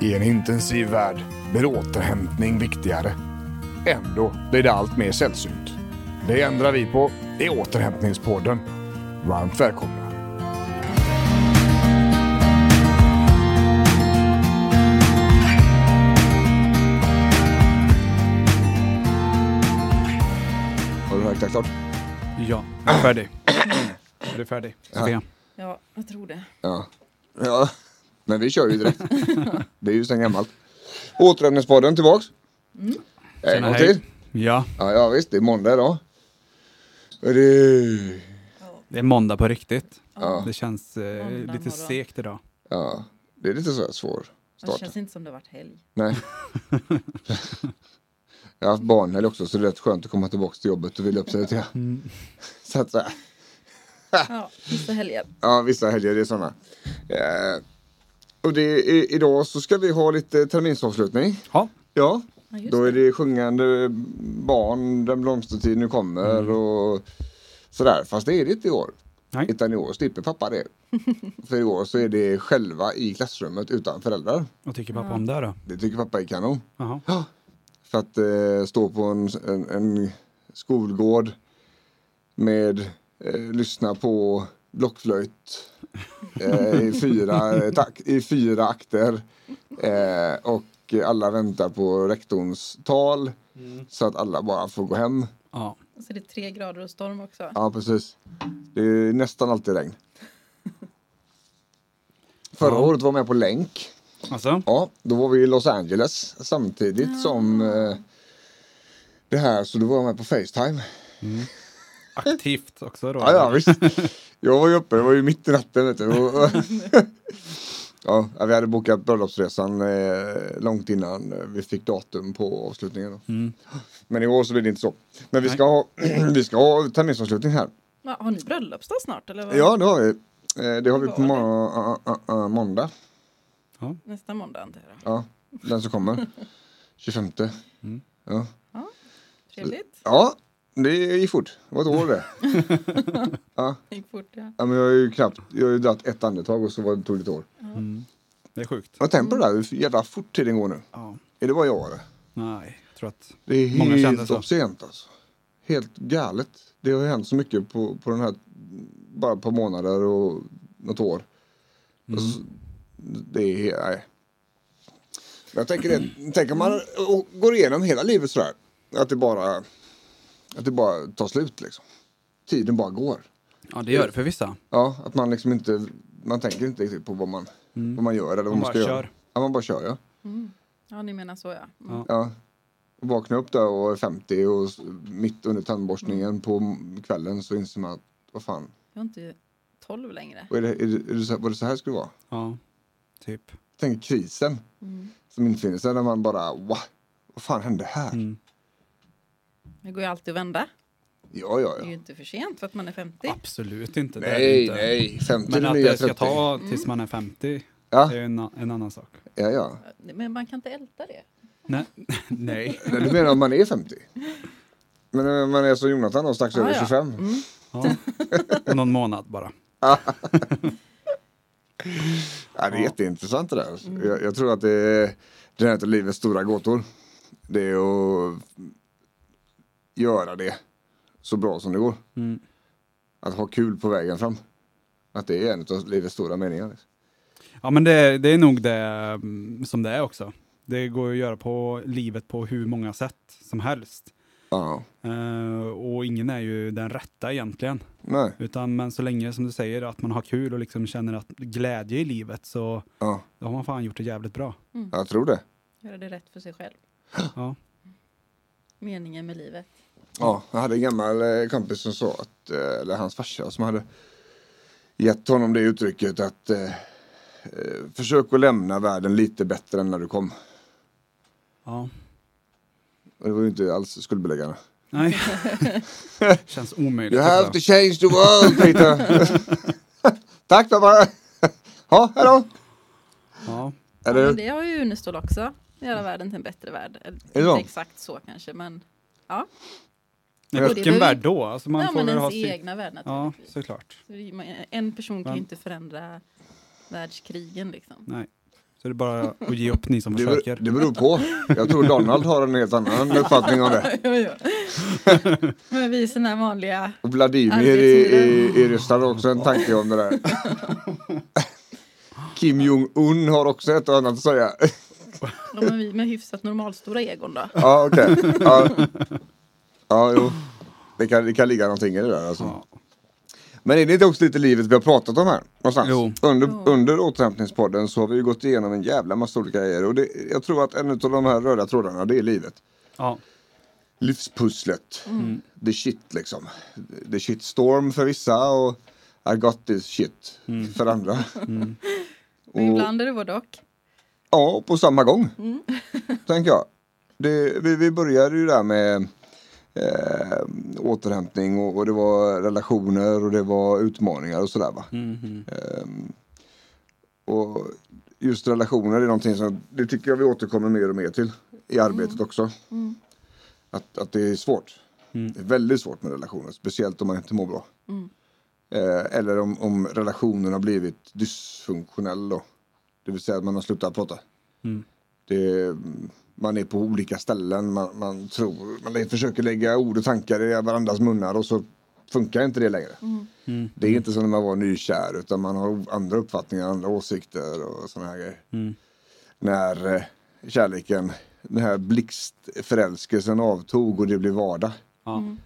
I en intensiv värld blir återhämtning viktigare. Ändå blir det allt mer sällsynt. Det ändrar vi på i Återhämtningspodden. Varmt välkomna! Har du räknat klart? Ja, jag är färdig. Är du färdig? Sofia? Ja, jag tror det. Ja. ja. Men vi kör ju direkt. det är ju sen gammalt. Återhämtningspodden tillbaks. En Tjena, gång hej. till. Ja, Ja, ja visst, det är måndag idag. Det... det är måndag på riktigt. Ja. Det känns eh, lite morgon. segt idag. Ja, det är lite så här svår Det start. känns inte som det varit helg. Nej. Jag har haft barnhelg också så det är rätt skönt att komma tillbaka till jobbet och vila upp sig lite grann. Så att, så här, Ja, vissa helger. ja, vissa helger det är sådana. Eh, och det är, idag så ska vi ha lite terminsavslutning. Ja, Ja, Ja, då är det. sjungande barn, den blomstertid nu kommer och sådär. Fast det är det inte i år. nej. Utan i år slipper pappa det. För i år så är det själva i klassrummet utan föräldrar. Vad tycker pappa om det då? Det tycker pappa är kanon. Jaha. För att eh, stå på en, en, en skolgård med eh, lyssna på blockflöjt i, fyra, tak, i fyra akter. Eh, och alla väntar på rektorns tal. Så att alla bara får gå hem. Ja. Och så är det tre grader och storm också. Ja, precis. Det är nästan alltid regn. Förra Ja. året var jag med på länk. Alltså? Ja, då var vi i Los Angeles samtidigt som eh, det här. Så då var jag med på Facetime. Aktivt också då? Ja, ja visst. Jag var ju uppe, det var ju mitt i natten vet du. Och, ja, vi hade bokat bröllopsresan eh, långt innan vi fick datum på avslutningen. Mm. Men i år så blir det inte så. Men vi ska ha, vi ska ha terminsavslutning här. Ja, har ni bröllopsdag snart eller? Vad? Ja, det har vi. Eh, det har vi på må- ah, ah, ah, måndag. Nästa måndag antar jag. Ja, den som kommer. 25. Mm. Ja. Trevligt. ja, det gick fort. Det var ett år det. ja. Det gick fort ja. ja, men jag har ju knappt, jag har ju dragit ett andetag och så var det tog det ett år. Mm. Det är sjukt. Jag på det där, hur jävla fort tiden går nu. Ja. Är det bara jag eller? Nej, jag tror att... Det är Många helt så. obscent alltså. Helt galet. Det har ju hänt så mycket på, på den här, bara ett par månader och något år. Och så, det är, nej. Men jag tänker det, tänk om man och går igenom hela livet sådär. Att det bara, att det bara tar slut liksom. Tiden bara går. Ja, det gör det för vissa. Ja, att man liksom inte, man tänker inte riktigt på vad man, vad man gör eller vad Man man, bara ska kör. göra. Ja, man bara kör ja. Ja, ni menar så ja. Mm. Ja. Och vakna upp där och är 50 och mitt under tandborstningen på m- kvällen så inser man att vad fan, Jag är inte 12 längre. vad är det, är det, är det så, var det så här skulle vara? Ja, typ. Tänk krisen Mm. som infinner sig när man bara wow, vad fan hände här? Mm. Det går ju alltid att vända. Ja, ja, Det är ju ja. inte för sent för att man är 50. Absolut inte. det är det Nej, inte. nej, 50 Men är att nya det ska 30. ta tills man är 50, Ja, det är en, en annan sak. ja, ja. Men man kan inte älta det. Nej. nej. Du menar om man är 50? Men eh, man är som Jonathan då, strax Ah, över ja. 25? Mm. Ja. Och någon månad bara. Ja, det är Ja. jätteintressant det där. Jag, jag tror att det är, det är en av livets stora gåtor. Det är att göra det så bra som det går. Mm. Att ha kul på vägen fram. Att det är en av livets stora meningar. Ja, men det, det är nog det mm, som det är också. Det går att göra på livet på hur många sätt som helst. Ja, Eh, och ingen är ju den rätta egentligen. nej, Utan men så länge som du säger att man har kul och liksom känner att glädje i livet så ja, då har man fan gjort det jävligt bra. jag tror det. Göra det rätt för sig själv. Ja. Meningen med livet. Ja, jag hade en gammal eh, kompis som sa att, eh, eller hans farsa som hade gett honom det uttrycket att eh, eh, försök att lämna världen lite bättre än när du kom. ja. Och det var ju inte alls skuldbeläggande. Nej. Känns omöjligt. You have to change the world Peter. Tack pappa. Ja, hejdå. Ja. Är Ja, det? men det har ju Unestål också. Göra världen till en bättre värld. Inte exakt så kanske, men ja. Men Ja, det vilken värld då? Alltså man ja får men ens ha sin... egna värld Ja, naturligtvis. såklart. Så det är- En person kan ju inte förändra världskrigen liksom. Nej. Så det är bara att ge upp ni som Det, försöker. det beror på. Jag tror Donald har en helt annan uppfattning om det. jo, jo. Men vi är här vanliga. Och Vladimir i, i, i Ryssland har också en tanke om det där. Kim Jong-Un har också ett och annat att säga. De är vi med hyfsat normalstora egon då. Ja, okej. Ja. Ja, jo. Det kan, det kan ligga någonting i det där alltså. Ja. Men är det inte också lite livet vi har pratat om här? Någonstans? Jo. Under, Jo. under återhämtningspodden så har vi ju gått igenom en jävla massa olika grejer. Och det, jag tror att en av de här röda trådarna, det är livet. Ja. Livspusslet. Mm. The shit liksom. The shit storm för vissa och I got this shit Mm. för andra. Men Och- ibland är det både och. Ja, på samma gång. Tänker jag. Det, vi, vi började ju där med eh, återhämtning och, och det var relationer och det var utmaningar och sådär va. Mhm. Ehm, och just relationer är någonting som det tycker jag vi återkommer mer och mer till i arbetet också. Mm. Att, att det är svårt. Mm. Det är väldigt svårt med relationer, speciellt om man inte mår bra. Mm. Eh, eller om, om relationen har blivit dysfunktionell då. Det vill säga att man har slutat prata. Mm. Det, man är på olika ställen, man, man tror, man försöker lägga ord och tankar i varandras munnar och så funkar inte det längre. Mm. Det är inte som när man var nykär utan man har andra uppfattningar, andra åsikter och sådana här grejer. Mm. När eh, kärleken, den här blixtförälskelsen avtog och det blev vardag. Ja.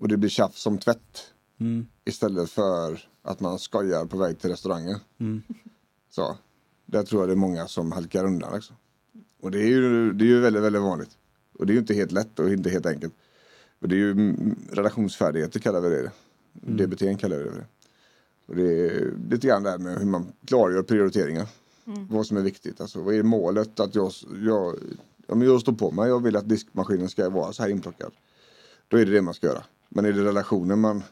Och det blir tjafs som tvätt Mm. istället för att man skojar på väg till restaurangen. Mm. Så, där tror jag det är många som halkar undan. Liksom. Och det är, ju, det är ju väldigt, väldigt vanligt. Och det är ju inte helt lätt och inte helt enkelt. Och det är ju mm, relationsfärdigheter kallar vi det. DBT kallar vi det. Och det är lite grann det här med hur man klargör prioriteringar. Vad som är viktigt. Alltså, vad är målet? Att jag, jag, ja, men jag står på mig. Jag vill att diskmaskinen ska vara så här inplockad. Då är det det man ska göra. Men är det relationen man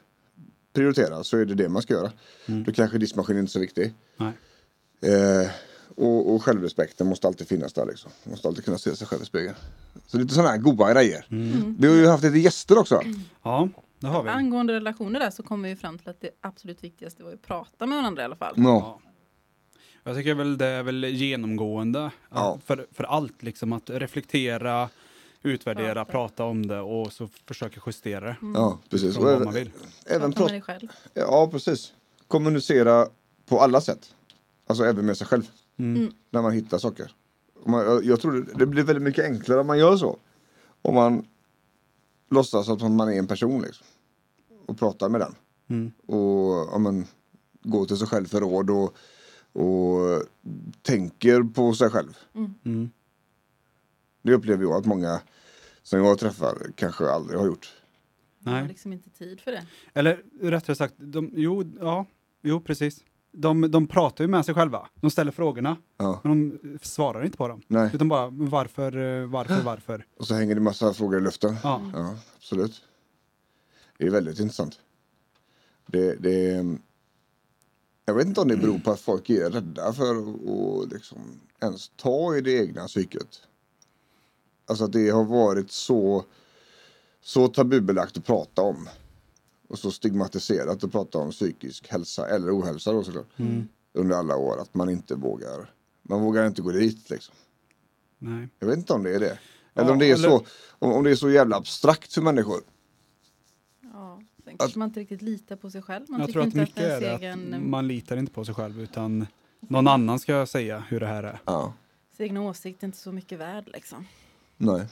prioriterar så är det det man ska göra. Då kanske diskmaskinen inte är så viktig. Nej. Eh, och, och självrespekten måste alltid finnas där liksom. Man måste alltid kunna se sig själv i spegeln. Så lite sådana här goda grejer. Vi har ju haft lite gäster också. Ja, det har vi. Angående relationer där så kommer vi fram till att det absolut viktigaste var att prata med varandra i alla fall. Ja. Ja. Jag tycker väl det är väl genomgående Ja. för, för allt liksom att reflektera, utvärdera, Prata. prata om det och så försöka justera det. ja, precis. Och vad man även, vill. även Prata med dig själv. ja, precis. Kommunicera på alla sätt. Alltså även med sig själv. Mm. När man hittar saker. Man, jag, jag tror det, det blir väldigt mycket enklare om man gör så. Om man låtsas att man är en person liksom. Och pratar med den. Mm. och ja, men, går till sig själv för råd och, och tänker på sig själv. Mm. Det upplever jag att många som jag träffar kanske aldrig har gjort. Man har Nej. liksom inte tid för det. Eller rättare sagt, de, jo, ja, jo precis. De, de pratar ju med sig själva. De ställer frågorna, Ja. men de svarar inte på dem. Nej. Utan bara varför, eh, varför, varför. Och så hänger det massa frågor i luften. Ja. Ja, absolut. Det är väldigt intressant. Det, det, jag vet inte om det beror på att folk är rädda för att att liksom ens ta i det egna psyket. Alltså att det har varit så, så tabubelagt att prata om. Och så stigmatiserat att prata om psykisk hälsa eller ohälsa då såklart. Under alla år att man inte vågar. Man vågar inte gå dit liksom. Nej. Jag vet inte om det är det. Eller Ja, om det är eller- så om, om det är så jävla abstrakt för människor. Ja, sen kanske man inte riktigt litar på sig själv. Man Jag tycker tror att inte att mycket är egen, att man litar inte på sig själv utan någon annan ska säga hur det här är. Ja, ens egna åsikt är inte så mycket värd liksom. nej.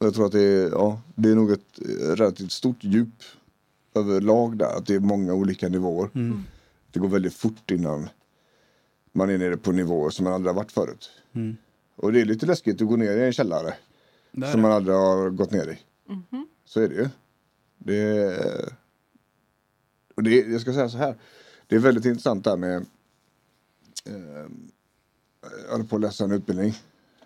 Jag tror att det är, ja, det är nog ett relativt stort djup överlag där. Att det är många olika nivåer. Mm. Det går väldigt fort innan man är nere på nivåer som man aldrig har varit förut. Mm. Och det är lite läskigt att gå ner i en källare som det. man aldrig har gått ner i. Mhm. Så är det ju. Det är, och det, jag ska säga så här. Det är väldigt intressant där med eh, jag håller på att läsa en utbildning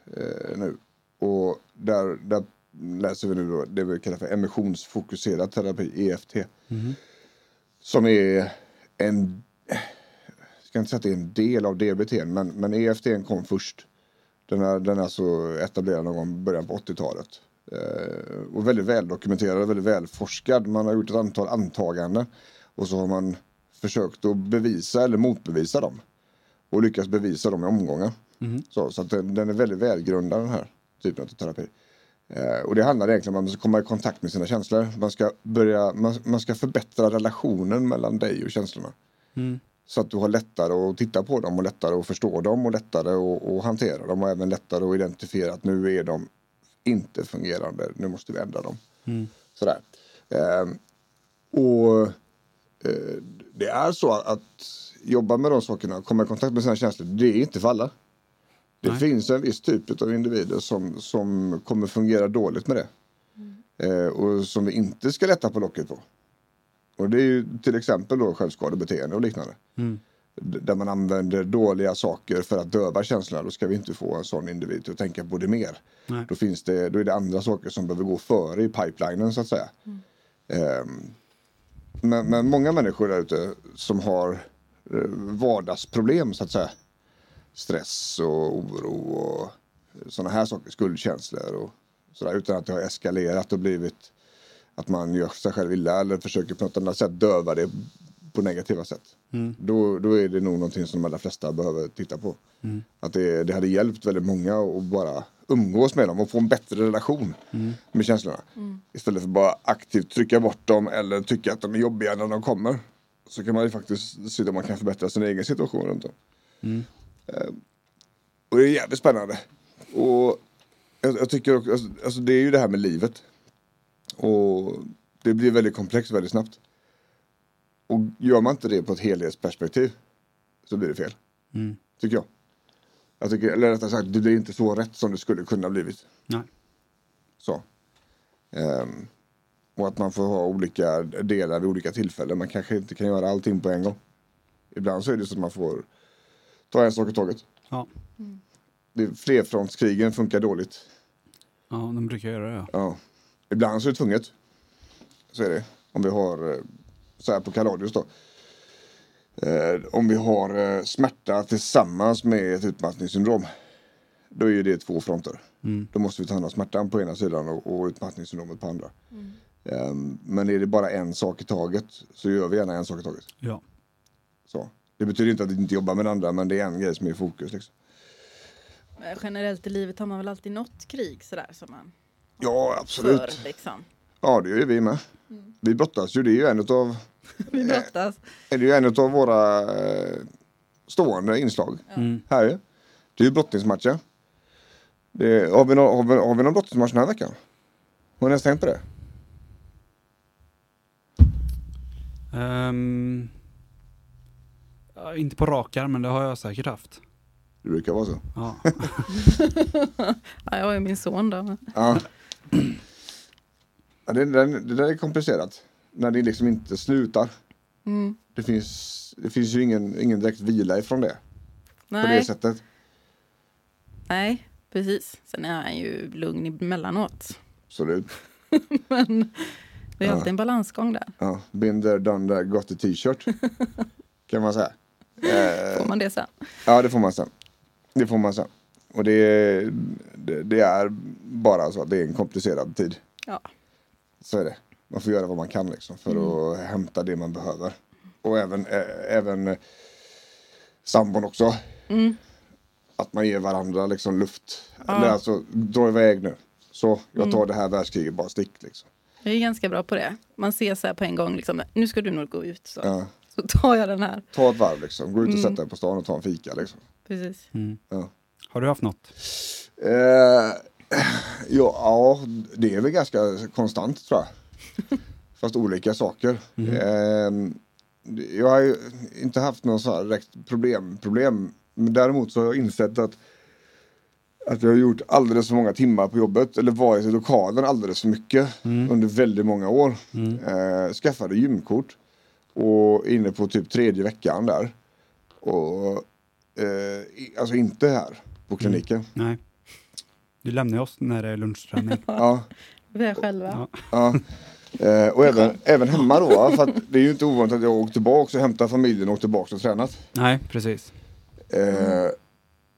eh, nu. Och där, där läser vi nu då det vi kallar för emissionsfokuserad terapi, EFT. Mhm. Som är en, jag ska inte säga att det är en del av DBT, men, men EFT kom först. Den är, den är alltså etablerad någon gång i början på 80-talet. Eh, och väldigt väldokumenterad, väldigt välforskad. Man har gjort ett antal antaganden. Och så har man försökt att bevisa eller motbevisa dem. och lyckas bevisa dem i omgångar. Mhm. Så, så att den, den är väldigt välgrundad den här typen av terapi. Eh, och det handlar egentligen om att man ska komma i kontakt med sina känslor. Man ska, börja, man, man ska förbättra relationen mellan dig och känslorna. Mm. Så att du har lättare att titta på dem och lättare att förstå dem och lättare att, att hantera dem och även lättare att identifiera att nu är de inte fungerande, nu måste vi ändra dem. Mm. Sådär. Ehm, och eh, det är så att jobba med de sakerna, komma i kontakt med sina känslor, det är inte för alla. Det Nej. finns en viss typ av individer som, som kommer fungera dåligt med det. Eh, och som vi inte ska lätta på locket på. Och det är ju till exempel då självskadebeteende och liknande. Mm. Där man använder dåliga saker för att döva känslorna. Då ska vi inte få en sån individ att tänka på det mer. Nej. Då, finns det, då är det andra saker som behöver gå före i pipelinen så att säga. Ehm, men, men många människor där ute som har eh, vardagsproblem så att säga. Stress och oro och sådana här saker, skuldkänslor och sådär utan att det har eskalerat och blivit att man gör sig själv illa eller försöker på något annat sätt döva det på negativa sätt. Mm. Då, då är det nog någonting som de allra flesta behöver titta på. Att det, det hade hjälpt väldigt många att bara umgås med dem och få en bättre relation med känslorna. Istället för bara aktivt trycka bort dem eller tycka att de är jobbiga när de kommer. Så kan man ju faktiskt se om man kan förbättra sin egen situation runt om. Eh, och det är jävligt spännande. Och jag, jag tycker också, alltså, alltså det är ju det här med livet. Och det blir väldigt komplext väldigt snabbt. Och gör man inte det på ett helhetsperspektiv så blir det fel. Mm. Tycker jag. jag tycker, eller rättare sagt, det blir inte så rätt som det skulle kunna blivit. Nej. Så. Ehm, och att man får ha olika delar vid olika tillfällen. Man kanske inte kan göra allting på en gång. Ibland så är det så att man får ta en sak i taget. Ja. Det, flerfrontskrigen funkar dåligt. ja, de brukar göra det. Ja. Ja. Ibland så är det tvunget. Så är det. Om vi har, eh, så här på Kaladius då. Eh, om vi har eh, smärta tillsammans med ett utmattningssyndrom. Då är ju det två fronter. Mm. Då måste vi ta hand om smärtan på ena sidan och, och utmattningssyndromet på andra. Eh, men är det bara en sak i taget så gör vi gärna en sak i taget. Ja. Så. Det betyder inte att vi inte jobbar med andra men det är en grej som är i fokus. Liksom. Men Generellt i livet har man väl alltid något krig sådär som man Ja absolut. för liksom. Ja det gör vi med. Vi brottas ju. Det är ju en utav Vi brottas. är det ju en av våra eh, stående inslag Mm. här ju. Det är ju brottningsmatcher. Det, har, vi nå, har, vi, har vi någon brottningsmatch den här veckan? Har ni ens tänkt på det? Ja, inte på rak arm, men det har jag säkert haft. Det brukar vara så. Ja. Ja, jag har ju min son då. Ja. ja det, det, det där är komplicerat. När det liksom inte slutar. Mm. Det finns, det finns ju ingen, ingen direkt vila ifrån det. På det Nej, sättet. nej, precis. Sen är han ju lugn emellanåt. Absolut. Men det är Ja. alltid en balansgång där. Ja. Been there, done that, got the t-shirt. kan man säga. Eh, Får man det sen? Ja, det får man sen. Det får man sen. Och det, det, det är bara så att det är en komplicerad tid. Ja. Så är det. Man får göra vad man kan liksom för att hämta det man behöver. Och även, ä, även eh, sambon också. Mm. Att man ger varandra liksom luft. Ja. Eller alltså, dra iväg nu. Så, jag tar det här världskriget, bara stick liksom. Jag är ganska bra på det. Man ser så här på en gång, liksom, nu ska du nog gå ut. Så, Ja. så tar jag den här. Ta ett varv liksom, gå ut och Mm. sätta dig på stan och ta en fika liksom. Precis. Mm. Ja. Har du haft något? Eh, ja, ja, det är väl ganska konstant tror jag. Fast olika saker. Eh, jag har ju inte haft någon så här direkt problem, problem. Men däremot så har jag insett att, att jag har gjort alldeles för många timmar på jobbet. Eller varit i lokalen alldeles för mycket under väldigt många år. Eh, skaffade gymkort. Och inne på typ tredje veckan där. Och eh, alltså inte här på kliniken. Nej. Du lämnar oss när det är lunchträning. Ja, Vi är själva. Ja. ja. Eh, och även, även hemma då, för att det är ju inte ovanligt att jag åkt tillbaka och hämtat familjen och åkt tillbaka och tränat. Nej, precis. Eh,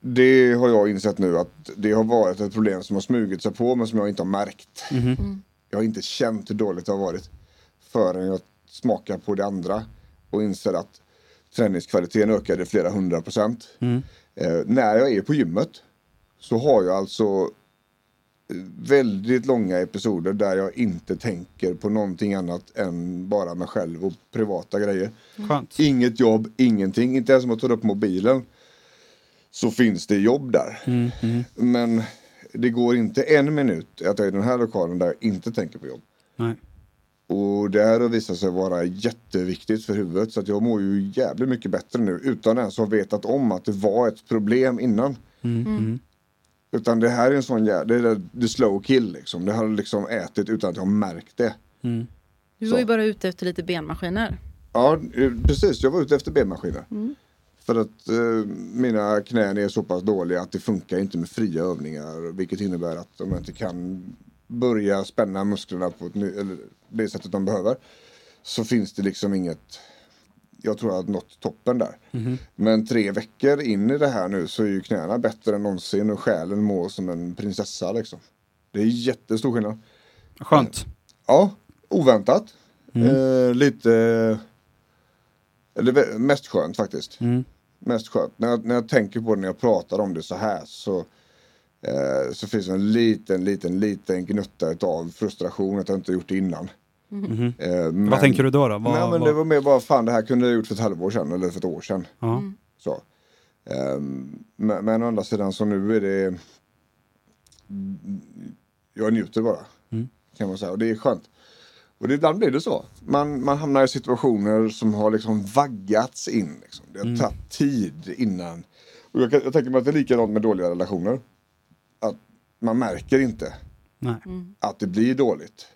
det har jag insett nu att det har varit ett problem som har smugit sig på men som jag inte har märkt. Mhm. Jag har inte känt hur dåligt det har varit förrän jag smakar på det andra och inser att Träningskvaliteten ökade flera hundra procent. Mm. Eh, när jag är på gymmet så har jag alltså eh, väldigt långa episoder där jag inte tänker på någonting annat än bara mig själv och privata grejer. Skönt. Inget jobb, ingenting. Inte ens om jag tar upp mobilen så finns det jobb där. Mm. Mm. Men det går inte en minut att jag är i den här lokalen där jag inte tänker på jobb. Nej. Och det här har visat sig vara jätteviktigt för huvudet så att jag mår ju jävligt mycket bättre nu utan ens ha vetat om att det var ett problem innan. Mm. Mm. Utan det här är en sån jävla, det är the slow kill liksom. Det har liksom ätit utan att jag har märkt det. Mm. Du Så. var ju bara ute efter lite benmaskiner. Ja, eh, precis. Jag var ute efter benmaskiner. Mm. För att eh, mina knän är så pass dåliga att det funkar inte med fria övningar. Vilket innebär att de inte kan börja spänna musklerna på ett ny, eller det sättet de behöver. Så finns det liksom inget, jag tror jag har nått toppen där. Mhm. Men tre veckor in i det här nu så är ju knäna bättre än någonsin och själen mår som en prinsessa liksom. Det är jättestor skillnad. Skönt. Ja, oväntat. Mm. Eh, lite, eller mest skönt faktiskt. Mm. Mest skönt. När jag, när jag tänker på det när jag pratar om det så här så, eh, så finns det en liten, liten, liten gnutta av frustration att jag inte gjort det innan. Mhm. Eh, men, Vad tänker du då? då? Vad, Nej, men vad- det var mer bara fan det här kunde jag gjort för ett halvår sedan eller för ett år sedan. ja. Så. Ehm, men, men å andra sidan så nu är det jag njuter bara. Mm. Kan man säga. Och det är skönt. Och det, ibland blir det så. Man, man hamnar i situationer som har liksom vaggats in. Liksom. Det har Mm. tagit tid innan. Och jag, jag tänker mig att det är likadant med dåliga relationer. Att man märker inte Nej. att det blir dåligt.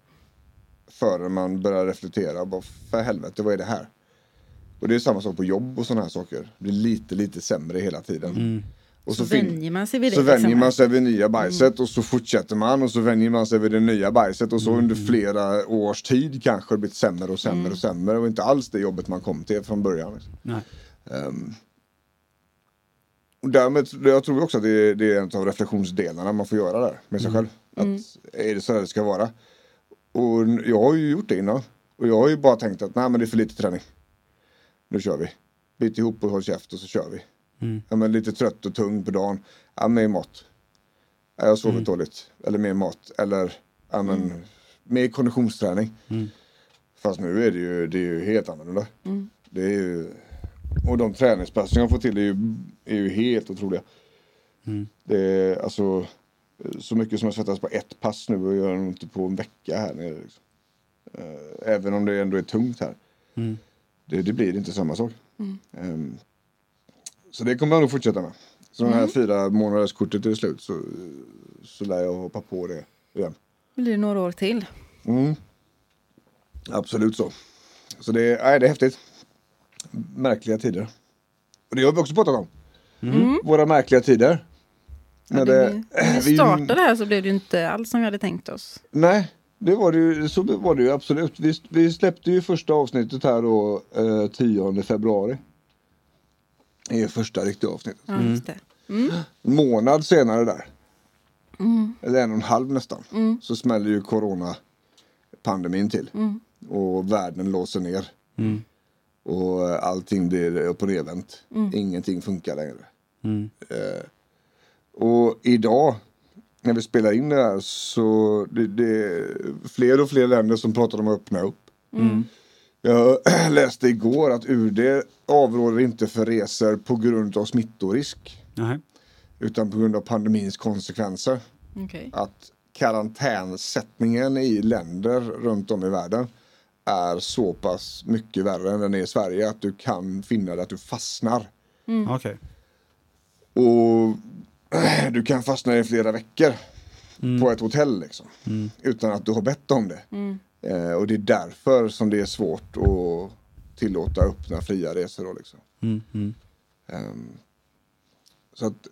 Förrän man börjar reflektera. Bara, för helvete, vad är det här? Och det är samma sak på jobb och sådana här saker. Det blir lite, lite sämre hela tiden. Mm. Och Så, fin- vänjer man sig vid det. så vänjer liksom. man sig vid nya bajset och så fortsätter man och så vänjer man sig vid det nya bajset och så Mm. under flera års tid kanske det blivit sämre och sämre och sämre och inte alls det jobbet man kom till från början. Liksom. Och därmed, jag tror också att det är, det är en av reflektionsdelarna man får göra där med sig själv. Att är det så här det ska vara? Och jag har ju gjort det innan. Och jag har ju bara tänkt att nej men det är för lite träning. Nu kör vi. Bit ihop och håll käft och så kör vi. Mm. Ja, men lite trött och tung på dagen. Ja, mer mat. Ja, jag har sovit dåligt. Eller mer mat. Eller ja, men, mer konditionsträning. Mm. Fast nu är det ju, det är ju helt annorlunda. Mm. Det är ju, och de träningspassen jag får till är ju, är ju helt otroliga. Mm. Det är alltså så mycket som jag svettas på ett pass nu och gör nog inte på en vecka här nere. Liksom. Eh, Även om det ändå är tungt här. Mm. Det, det blir inte samma sak. Mm. Ehm, så det kommer jag nog fortsätta med. Så den här fyra månaders kortet är slut så, så lär jag hoppa på det igen. blir det några år till. Mm. Absolut så. Så det, är- nej, det är häftigt. Märkliga tider. Och det har vi också pratat om. Mm. Våra märkliga tider. Ja, När det, det- när vi vi- startade här så blev det ju inte alls som vi hade tänkt oss. Nej, det var det ju, så var det ju absolut. Vi, vi släppte ju första avsnittet här då eh, 10 februari. Det är första riktiga avsnittet. Ja. Mm. En månad senare där, Mm. eller en och en halv nästan, Mm. så smäller ju coronapandemin till. Mm. Och världen låser ner. Mm. Och allting blir upp och nervänt. Mm. Ingenting funkar längre. Mm. Eh, och idag när vi spelar in det här så det, det är fler och fler länder som pratar om att öppna upp. Mm. Jag läste igår att UD avråder inte för resor på grund av smittorisk Nej. utan på grund av pandemins konsekvenser. Okej. Att karantänsättningen i länder runt om i världen är så pass mycket värre än den är i Sverige att du kan finna det att du fastnar. Okej. Och du kan fastna i flera veckor Mm. på ett hotell liksom. Mm. Utan att du har bett om det. Mm. Eh, och det är därför som det är svårt att tillåta öppna fria resor. Då, liksom. Mm. Mm. Ehm, så att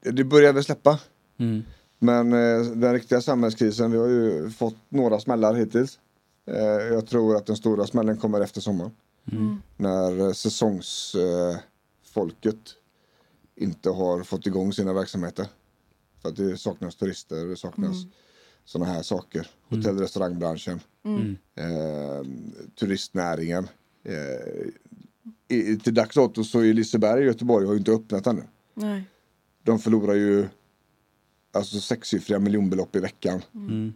det börjar väl släppa. Mm. Men eh, den riktiga samhällskrisen, vi har ju fått några smällar hittills. Eh, jag tror att den stora smällen kommer efter sommaren. Mm. När eh, säsongsfolket eh, inte har fått igång sina verksamheter. För att det saknas turister, det saknas Mm. sådana här saker. Hotell och restaurangbranschen, Mm. eh, turistnäringen. Eh, i, till dags dato så är Liseberg i Göteborg har inte öppnat ännu. Nej. De förlorar ju alltså sexsiffriga miljonbelopp i veckan. Mm.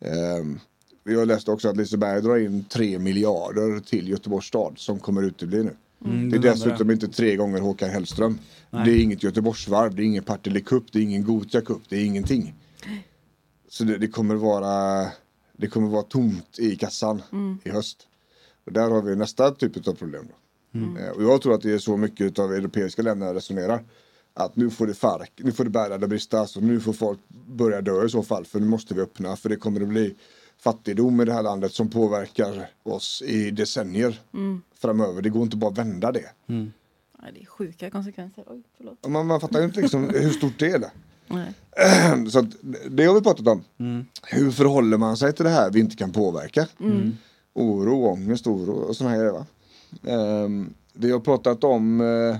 Ehm, vi har läst också att Liseberg drar in 3 miljarder till Göteborgs stad som kommer utebli nu. Mm, Det är det dessutom inte tre gånger Håkan Hellström. Nej. Det är inget Göteborgsvarv, det är ingen Partille Cup, det är ingen Gothia Cup, det är ingenting. Så det, det kommer vara det kommer vara tomt i kassan i höst. Och där har vi nästa typ av problem. Då. Eh, Och jag tror att det är så mycket av europeiska länder resonerar. Att nu får det fark, nu får det bära det brista, alltså nu får folk börja dö i så fall för nu måste vi öppna för det kommer att bli fattigdom i det här landet som påverkar oss i decennier framöver. Det går inte bara att vända det. Mm. Nej, det är sjuka konsekvenser. Oj, förlåt. Man, man fattar ju inte liksom hur stort det är. Det. Nej. Så att det har vi pratat om. Mm. Hur förhåller man sig till det här vi inte kan påverka? Mm. Oro, ångest, oro och sådana här grejer. Va? Ehm, vi har pratat om eh,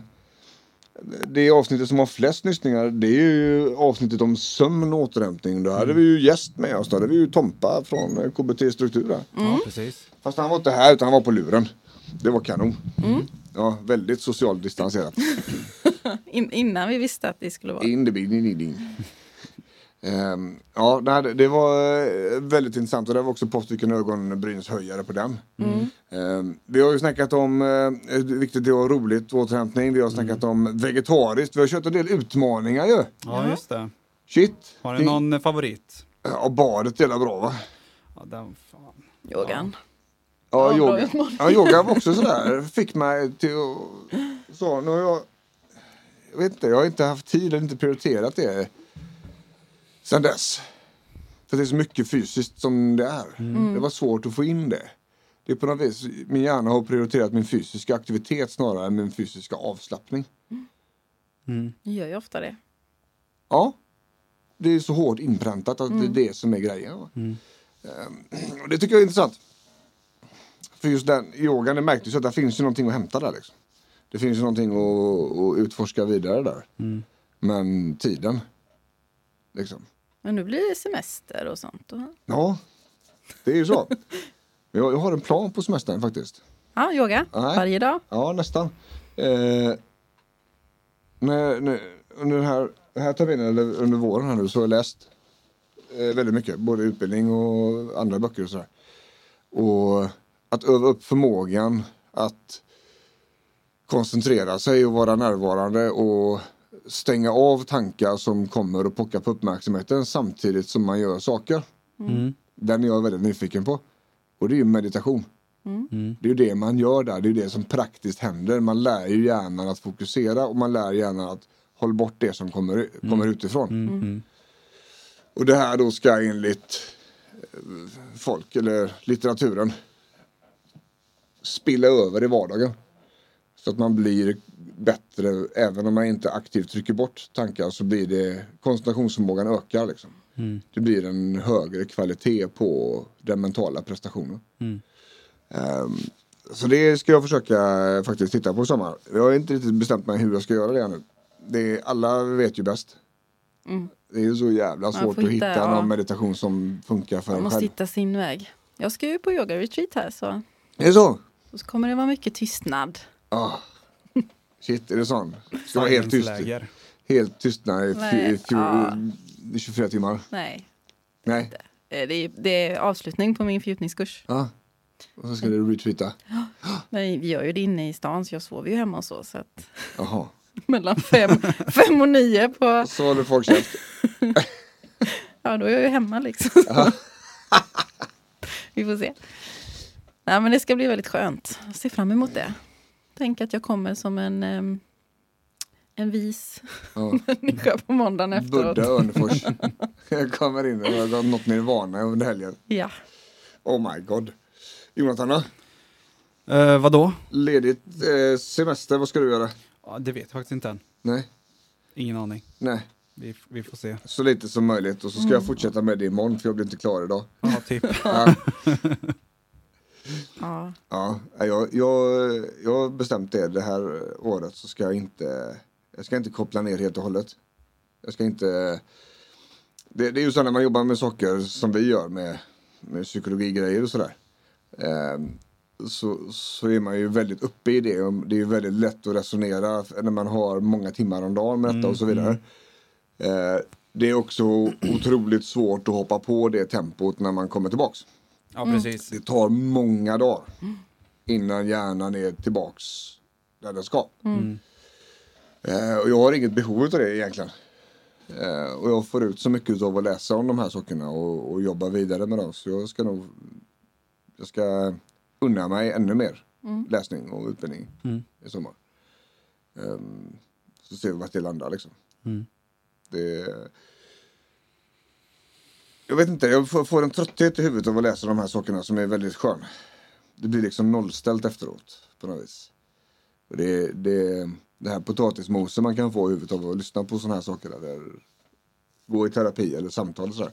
det avsnittet som har flest lyssningar det är ju avsnittet om sömn och återhämtning. Då hade vi ju gäst med oss. Då hade vi ju Tompa från KBT Struktur. där. Ja, precis. Fast han var inte här utan han var på luren. Det var kanon. Ja, väldigt socialt distanserat. In, innan vi visste att det skulle vara. In the bin, Ehm, ja, det, här, det var eh, väldigt intressant och det var också på stycken ögonbrynshöjare på den. Ehm, vi har ju snackat om eh, hur viktigt ha roligt, återhämtning. Vi har snackat om vegetariskt. Vi har kört en del utmaningar ju. Ja, just det. Shit. Har du någon favorit? Ja, badet är bra va? Ja, den, fan. Yogan. Ja, Ja, yoga. ja, yoga var också sådär. Fick mig till att... Så, nu har jag... Jag vet inte, jag har inte haft tid eller inte prioriterat det sen dess. För det är så mycket fysiskt som det är. Det var svårt att få in det. Det är på något vis, min hjärna har prioriterat min fysiska aktivitet snarare än min fysiska avslappning. Mm. Jag gör ju ofta det. Ja, det är så hårt inpräntat att det är det som är grejen. va. Ehm, och det tycker jag är intressant. För just den yogan, det märktes ju att det finns ju någonting att hämta där. Liksom. Det finns ju någonting att, att utforska vidare där. Men tiden. Liksom. Men nu blir det semester och sånt. Ja, det är ju så. jag, jag har en plan på semestern faktiskt. Ja, yoga. Nej. Varje dag. Ja, nästan. Eh, när, när, under den här, den här terminen, eller under våren här nu, så har jag läst eh, väldigt mycket. Både utbildning och andra böcker och sådär. Och att öva upp förmågan att koncentrera sig och vara närvarande och stänga av tankar som kommer och pockar på uppmärksamheten samtidigt som man gör saker. Mm. Den är jag väldigt nyfiken på. Och det är ju meditation. Mm. Det är ju det man gör där, det är ju det som praktiskt händer. Man lär ju hjärnan att fokusera och man lär hjärnan att hålla bort det som kommer, kommer utifrån. Mm. Mm. Och det här då ska enligt eh, folk eller litteraturen spilla över i vardagen. Så att man blir bättre, även om man inte aktivt trycker bort tankar så blir det koncentrationsförmågan ökar. Liksom. Mm. Det blir en högre kvalitet på den mentala prestationen. Mm. Ehm, så det ska jag försöka faktiskt titta på i sommar. Jag har inte riktigt bestämt mig hur jag ska göra det ännu. Det är, alla vet ju bäst. Mm. Det är ju så jävla Man svårt att hitta hitta, ja. någon meditation som funkar för Man en måste själv. hitta sin väg. Jag ska ju på yoga-retreat här så, Är det så? så kommer det vara mycket tystnad. Ah. Shit, är det sån? Ska vara helt tyst. Helt tystnad i Nej, fj- fj- ja. 24 timmar? Nej, Nej. eh, det är, det är avslutning på min fördjupningskurs. Ja. Och så ska du retweeta? Men vi gör ju det inne i stan så jag sover ju hemma och så. så att Jaha. mellan fem, fem och nio på, Så håller folk käft. ja då är jag ju hemma liksom. vi får se. Nej men det ska bli väldigt skönt. Jag ser fram emot det. Tänk att jag kommer som en, en vis Ja. människa på måndagen efteråt. Budda Örnefors. Jag kommer in och har nått nirvana under helgen. Ja. Oh my god. Jonathan då? Eh, vadå? Ledigt eh, semester, vad ska du göra? Ja, det vet jag faktiskt inte än. Nej, Ingen aning. nej. Vi, vi får se. Så lite som möjligt och så ska jag fortsätta med det imorgon för jag blir inte klar idag. Ja, typ. Ja, ja. ja jag, jag, jag har bestämt det. Det här året så ska jag inte, jag ska inte koppla ner helt och hållet. Jag ska inte, det, det är ju så när man jobbar med saker som vi gör med, med psykologigrejer och sådär. Eh, så, så är man ju väldigt uppe i det. Det är ju väldigt lätt att resonera när man har många timmar om dagen med detta och så vidare. Eh, det är också otroligt svårt att hoppa på det tempot när man kommer tillbaks. Ja, precis. Det tar många dagar innan hjärnan är tillbaks där den ska. Eh, och jag har inget behov av det egentligen. Eh, och jag får ut så mycket av att läsa om de här sakerna och, och jobba vidare med dem. Så jag ska nog jag ska unna mig ännu mer läsning och utbildning i sommar. Ehm, så ser vi vart det landar liksom. Det, jag vet inte, jag får, får en trötthet i huvudet av att läsa de här sakerna som är väldigt skön. Det blir liksom nollställt efteråt på något vis. Och det, det, det här potatismosen man kan få i huvudet av att lyssna på sådana här saker. Där, gå i terapi eller samtal och sådär.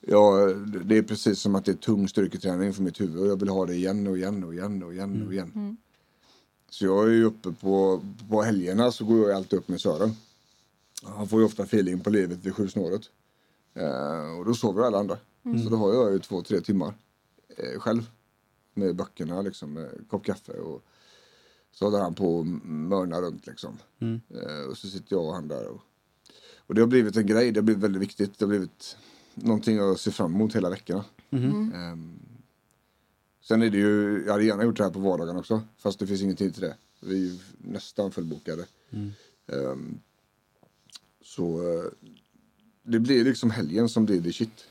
Ja, det är precis som att det är tung styrketräning för mitt huvud och jag vill ha det igen och igen och igen och igen och igen. Så jag är ju uppe på, på helgerna så går jag alltid upp med Sören. Han får ju ofta feeling på livet vid sjusnåret. Eh, och då sover alla andra. Så då har jag ju två, tre timmar eh, själv. Med böckerna liksom, med kopp kaffe och så håller han på och mörnar runt liksom. Eh, och så sitter jag och han där. Och, och det har blivit en grej, det har blivit väldigt viktigt. Det har blivit någonting jag ser fram emot hela veckorna. Ehm, sen är det ju, jag hade gärna gjort det här på vardagen också. Fast det finns ingen tid till det. Vi är ju nästan fullbokade. Ehm, så eh, det blir liksom helgen som blir det shit.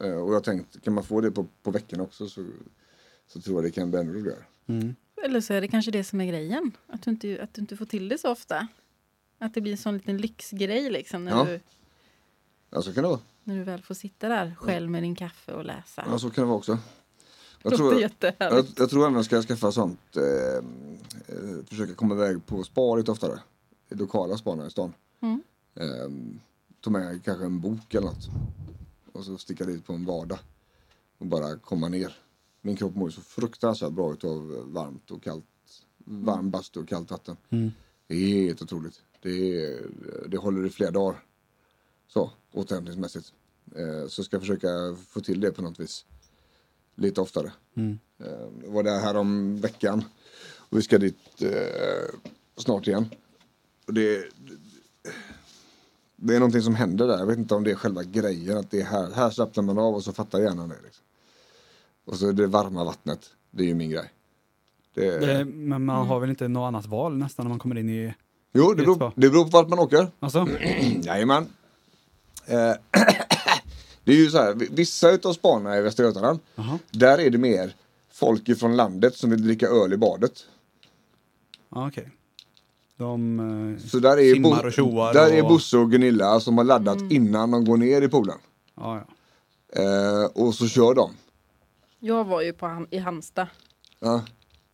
Eh, och jag tänkte, kan man få det på, på veckan också så, så tror jag det kan bli ännu roligare. Eller så är det kanske det som är grejen. Att du inte, att du inte får till det så ofta. Att det blir en sån liten lyxgrej liksom. När, Ja. du, Ja, så kan det vara. när du väl får sitta där själv med din kaffe och läsa. Ja, så kan det vara också. Jag tror, jag, jättehärligt. jag tror även jag ska skaffa sånt, eh, eh, försöka komma iväg på spa lite oftare. Lokala här i stan. Mm. Eh, ta med kanske en bok eller något. Och så sticka dit på en vardag. Och bara komma ner. Min kropp mår så fruktansvärt bra utav varmt och kallt. Varm bastu och kallt vatten. Det är helt otroligt. Det, är, det håller i flera dagar. Så, återhämtningsmässigt. Eh, så ska jag försöka få till det på något vis. Lite oftare. Eh, jag var där här om veckan. Och vi ska dit eh, snart igen. Och det, det är någonting som händer där. Jag vet inte om det är själva grejen. Att det är här, här slappnar man av och så fattar hjärnan det. Liksom. Och så det varma vattnet. Det är ju min grej. Det, Det, men man har väl inte något annat val nästan när man kommer in i... jo, det beror, det beror på vart man åker. Alltså? Jajamän. Eh, det är ju så här, vissa utav spanarna i Västra Götaland, Jaha. där är det mer folk ifrån landet som vill dricka öl i badet. Ja, okej. De eh, Så där är, simmar och tjoar. där och... är Bosse och Gunilla som har laddat innan de går ner i poolen. Ja, ja. Eh, och så kör de. Jag var ju på, i Halmstad. Ja,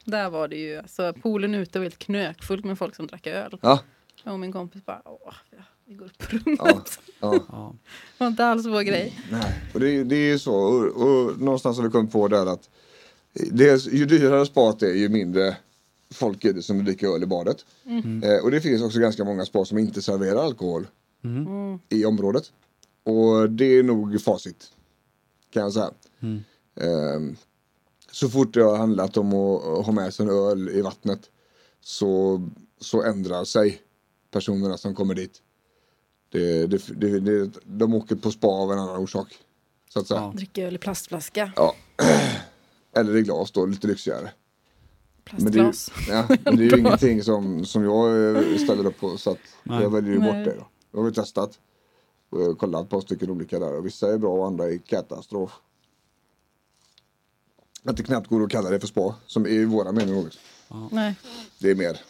Där var det ju, alltså poolen ute var helt knökfullt med folk som drack öl. ja, Jag och min kompis bara, åh, vi går upp på rummet. ja. ja. Det var inte alls vår grej. Nej. Och det, är- det är ju så. Och, och någonstans har vi kommit på där att dels, ju dyrare spat är ju mindre folk är det som dricker öl i badet. Eh, och det finns också ganska många spa som inte serverar alkohol i området. Och det är nog facit. Kan jag säga. Ehm, så fort det har handlat om att ha med sig en öl i vattnet så, så ändrar sig personerna som kommer dit. Det, det, det, det, de åker på spa av en annan orsak. Så att säga. Ja. Dricker öl i plastflaska. Ja. Eller i glas då, lite lyxigare. Men det, är, ju- Plastglas. ja, men det är ju ingenting som, som jag eh, ställer upp på så att Nej. jag väljer ju bort Nej. det då. Jag har ju testat. Och jag har kollat på ett stycken olika där och vissa är bra och andra är katastrof. Att det knappt går att kalla det för spa, som är i våra mening också. Nej. Det är mer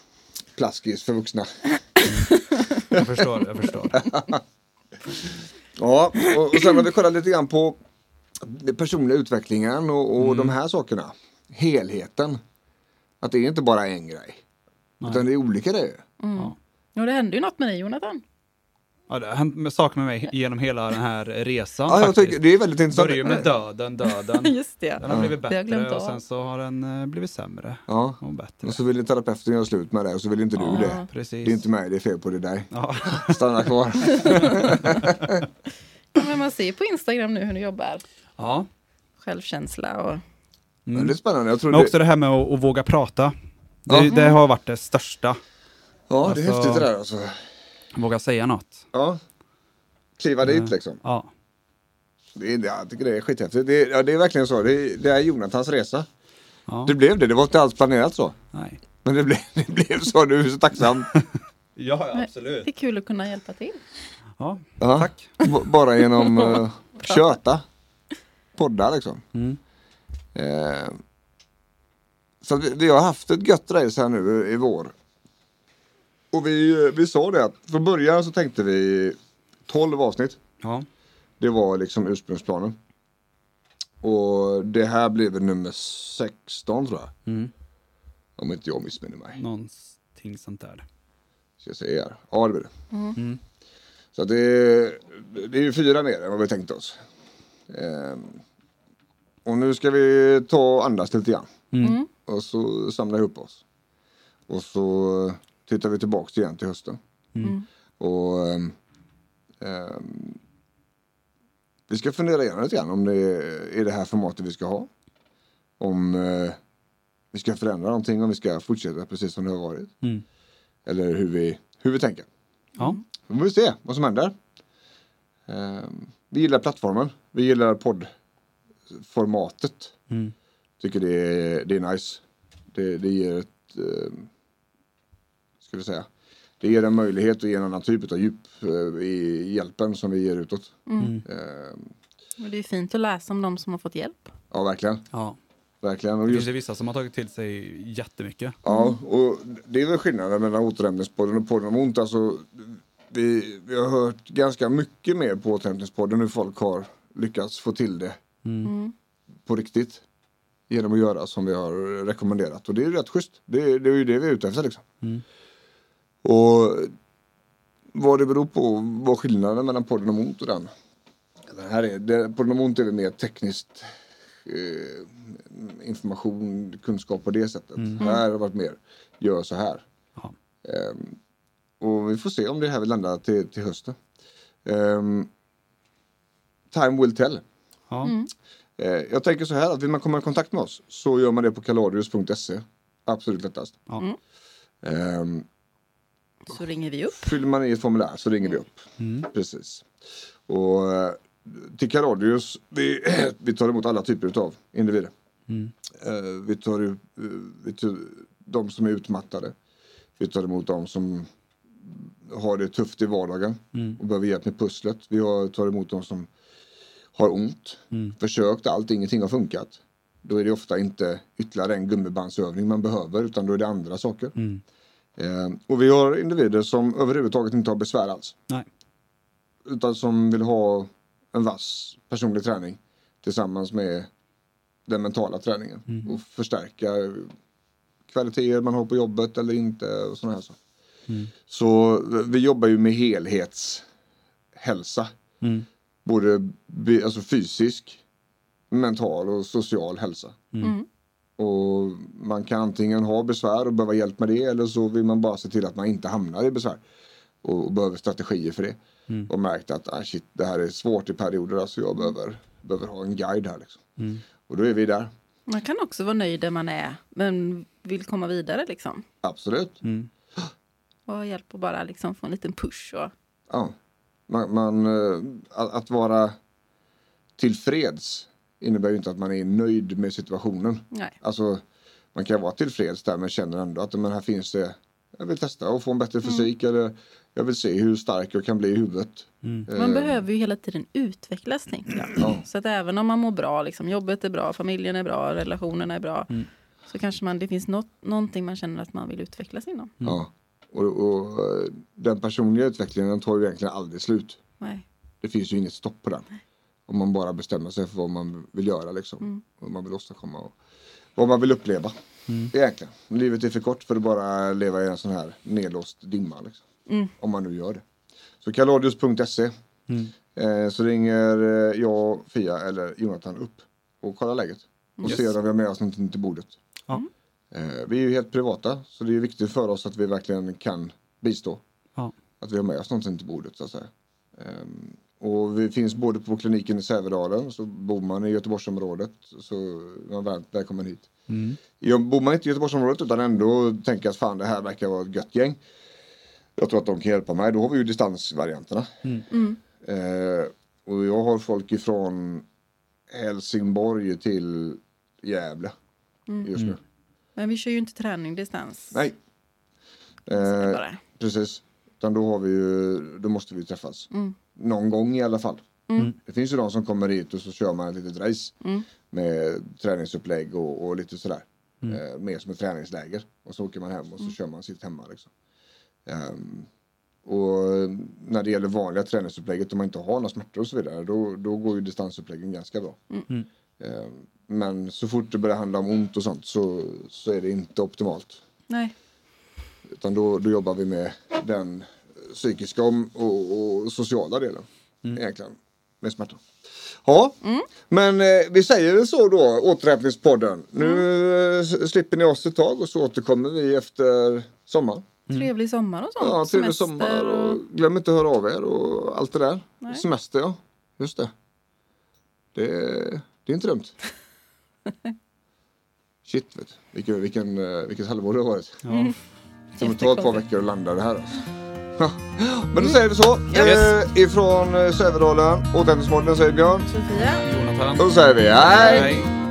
plaskis för vuxna. Jag förstår, jag förstår. Ja, och, och sen har vi kollat lite grann på den personliga utvecklingen och, och de här sakerna. Helheten. Att det är inte bara en grej. Utan det är olika grejer. Ja. Ja, det hände ju något med dig Jonathan. Ja, det har hänt med saker med mig genom hela den här resan Ja, jag tycker, det är väldigt intressant. Började ju med döden, döden. Just det. Den har blivit Det har jag glömt bättre och sen så har den eh, blivit sämre Ja. och bättre. Och så vill terapeuten göra slut med det och så vill inte du Ja, det. precis. Det är inte mig det är fel på, det är dig. Ja. Stanna kvar. Ja, men man ser på Instagram nu hur du jobbar. ja, Självkänsla och Men det är spännande. Jag tror Men det, också det här med att, att våga prata. Det, det har varit det största. ja, det är alltså- häftigt det där alltså. Våga säga något. Ja. Kliva dit liksom. Ja. Det är, jag tycker det är skithäftigt. Det är, ja, det är verkligen så. Det är, det är Jonathans resa. ja. Det blev det. Det var inte alls planerat så. Nej. Men det blev, det blev så. Du är så tacksam. Ja, Det är kul att kunna hjälpa till. Ja, Ja. tack. B- Bara genom uh, köta. Podda liksom. Mm. Eh, så att vi, vi har haft ett gött race här nu i vår. Och vi, vi sa det att från början så tänkte vi 12 avsnitt. Ja. Det var liksom ursprungsplanen. Och det här blev väl nummer 16 tror jag. Mm. Om inte jag missminner mig. Någonting sånt där. Ska jag se här. Ja det blir det. Mm. Så att det, är- det är ju fyra mer än vad vi tänkte oss. Ehm, och nu ska vi ta och andas lite grann. Mm. Och så samla ihop oss. Och så tittar vi tillbaks igen till hösten. Mm. Och ehm, ehm, vi ska fundera igenom lite grann om det är det här formatet vi ska ha. Om eh, vi ska förändra någonting, om vi ska fortsätta precis som det har varit. Mm. Eller hur vi, hur vi tänker. Ja. Vi får se vad som händer. Ehm, vi gillar plattformen. Vi gillar poddformatet. Mm. Tycker det är, det är nice. Det, det ger ett... Eh, ska vi säga. Det ger en möjlighet att ge en annan typ av djup eh, i hjälpen som vi ger utåt. Mm. Ehm, Och det är fint att läsa om de som har fått hjälp. ja, verkligen. ja. verkligen. Och Det just, finns ju vissa som har tagit till sig jättemycket. ja, och det är väl skillnaden mellan återhämtningspodden och podden om ont. Alltså, vi, vi har hört ganska mycket mer på återhämtningspodden hur folk har lyckats få till det Mm. på riktigt. Genom att göra som vi har rekommenderat. Och det är rätt schysst. Det, det är ju det vi är ute efter liksom. Mm. Och vad det beror på, vad skillnaden mellan podden om ont och den. Den här är, det, podden om ont är mer tekniskt eh, information, kunskap på det sättet. Här har det varit mer, gör så här. Ja. Ehm, och vi får se om det här vill landa till, till hösten. Ehm, time will tell. Ja. Eh, jag tänker så här att vill man komma i kontakt med oss så gör man det på kaladius.se. Absolut lättast. Ja. Mm. Ehm, Så ringer vi upp. fyller man i ett formulär så ringer vi upp. Mm. Precis. Och eh, till Kaladius, vi, vi tar emot alla typer av individer. Mm. Eh, vi tar ut eh, vi tar, de som är utmattade. Vi tar emot de som har det tufft i vardagen Mm. och behöver hjälp med pusslet. Vi tar emot de som har ont, Mm. försökt allt, ingenting har funkat. Då är det ofta inte ytterligare en gummibandsövning man behöver utan då är det andra saker. Mm. Eh, och vi har individer som överhuvudtaget inte har besvär alls. Nej. Utan som vill ha en vass personlig träning tillsammans med den mentala träningen. Mm. Och förstärka kvaliteter man har på jobbet eller inte och sådana här saker. Mm. Så vi jobbar ju med helhetshälsa. Mm. Både alltså fysisk, mental och social hälsa. Mm. Och man kan antingen ha besvär och behöva hjälp med det eller så vill man bara se till att man inte hamnar i besvär. Och, och behöver strategier för det. Mm. Och märkt att ah, shit, det här är svårt i perioder, alltså jag behöver, behöver ha en guide här. Liksom. Mm. Och då är vi där, Man kan också vara nöjd där man är, men vill komma vidare liksom. absolut. Mm. Och ha hjälp att bara liksom få en liten push. Och, Ja. Man, man, eh, att, vara tillfreds innebär ju inte att man är nöjd med situationen. nej. Alltså, man kan vara tillfreds där men känner ändå att men här finns det, jag vill testa och få en bättre fysik eller jag vill se hur stark jag kan bli i huvudet. Mm. Man Eh, behöver ju hela tiden utvecklas tänker jag. Ja. Så att även om man mår bra, liksom, jobbet är bra, familjen är bra, relationerna är bra. Mm. Så kanske man, det finns något, någonting man känner att man vill utvecklas inom. Ja. Och, och den personliga utvecklingen den tar ju egentligen aldrig slut. Nej. Det finns ju inget stopp på den. Om man bara bestämmer sig för vad man vill göra liksom. Mm. Vad man vill åstadkomma och vad man vill uppleva. Mm. Egentligen. Livet är för kort för att bara leva i en sån här nedlåst dimma. Liksom. Mm. Om man nu gör det. Så kaladius.se Mm. eh, så ringer eh, jag, Fia eller Jonathan upp och kollar läget. Och Yes. ser om vi har med oss någonting till bordet. Ja. Eh, vi är ju helt privata så det är viktigt för oss att vi verkligen kan bistå. Ja. Att vi har med oss någonting till bordet så att säga. Ehm, Och vi finns både på kliniken i Sävedalen, så bor man i Göteborgsområdet så är man välkommen hit. Mm. Jag, bor man inte i Göteborgsområdet utan ändå tänker att fan det här verkar vara ett gött gäng. Jag tror att de kan hjälpa mig. Då har vi ju distansvarianterna. Mm. Eh, och jag har folk ifrån Helsingborg till Gävle just nu. Men vi kör ju inte träning distans. Nej. Eh, bara. precis. Utan då har vi ju, då måste vi träffas. Mm. Någon gång i alla fall. Mm. Det finns ju de som kommer hit och så kör man ett litet race. Mm. Med träningsupplägg och, och lite sådär. Mm. Eh, mer som ett träningsläger. Och så åker man hem och så kör man sitt hemma liksom. Ehm, och när det gäller vanliga träningsupplägget om man inte har några smärtor och så vidare. Då, då går ju distansuppläggen ganska bra. Mm. Men så fort det börjar handla om ont och sånt så, så är det inte optimalt. Nej. Utan då, då jobbar vi med den psykiska och, och, och sociala delen. Egentligen. Med smärta. Ja, men eh, vi säger väl så då, återhämtningspodden. Nu eh, s- slipper ni oss ett tag och så återkommer vi efter sommaren. Trevlig sommar och sånt. Ja, trevlig Semester sommar och glöm inte att höra av er och allt det där. Nej. Semester ja, just det. Det, det är inte dumt. Shit, vet du. Vilken, vilken, eh, vilket halvår det har varit. Ja. Mm. Det kommer ta ett par veckor att landa det här alltså. Ja, Men då säger vi så. Yes. Eh, ifrån eh, Sävedalen, återhämtningsmodellen säger Björn. Sofia. Jonathan. Då säger vi hej! Hej.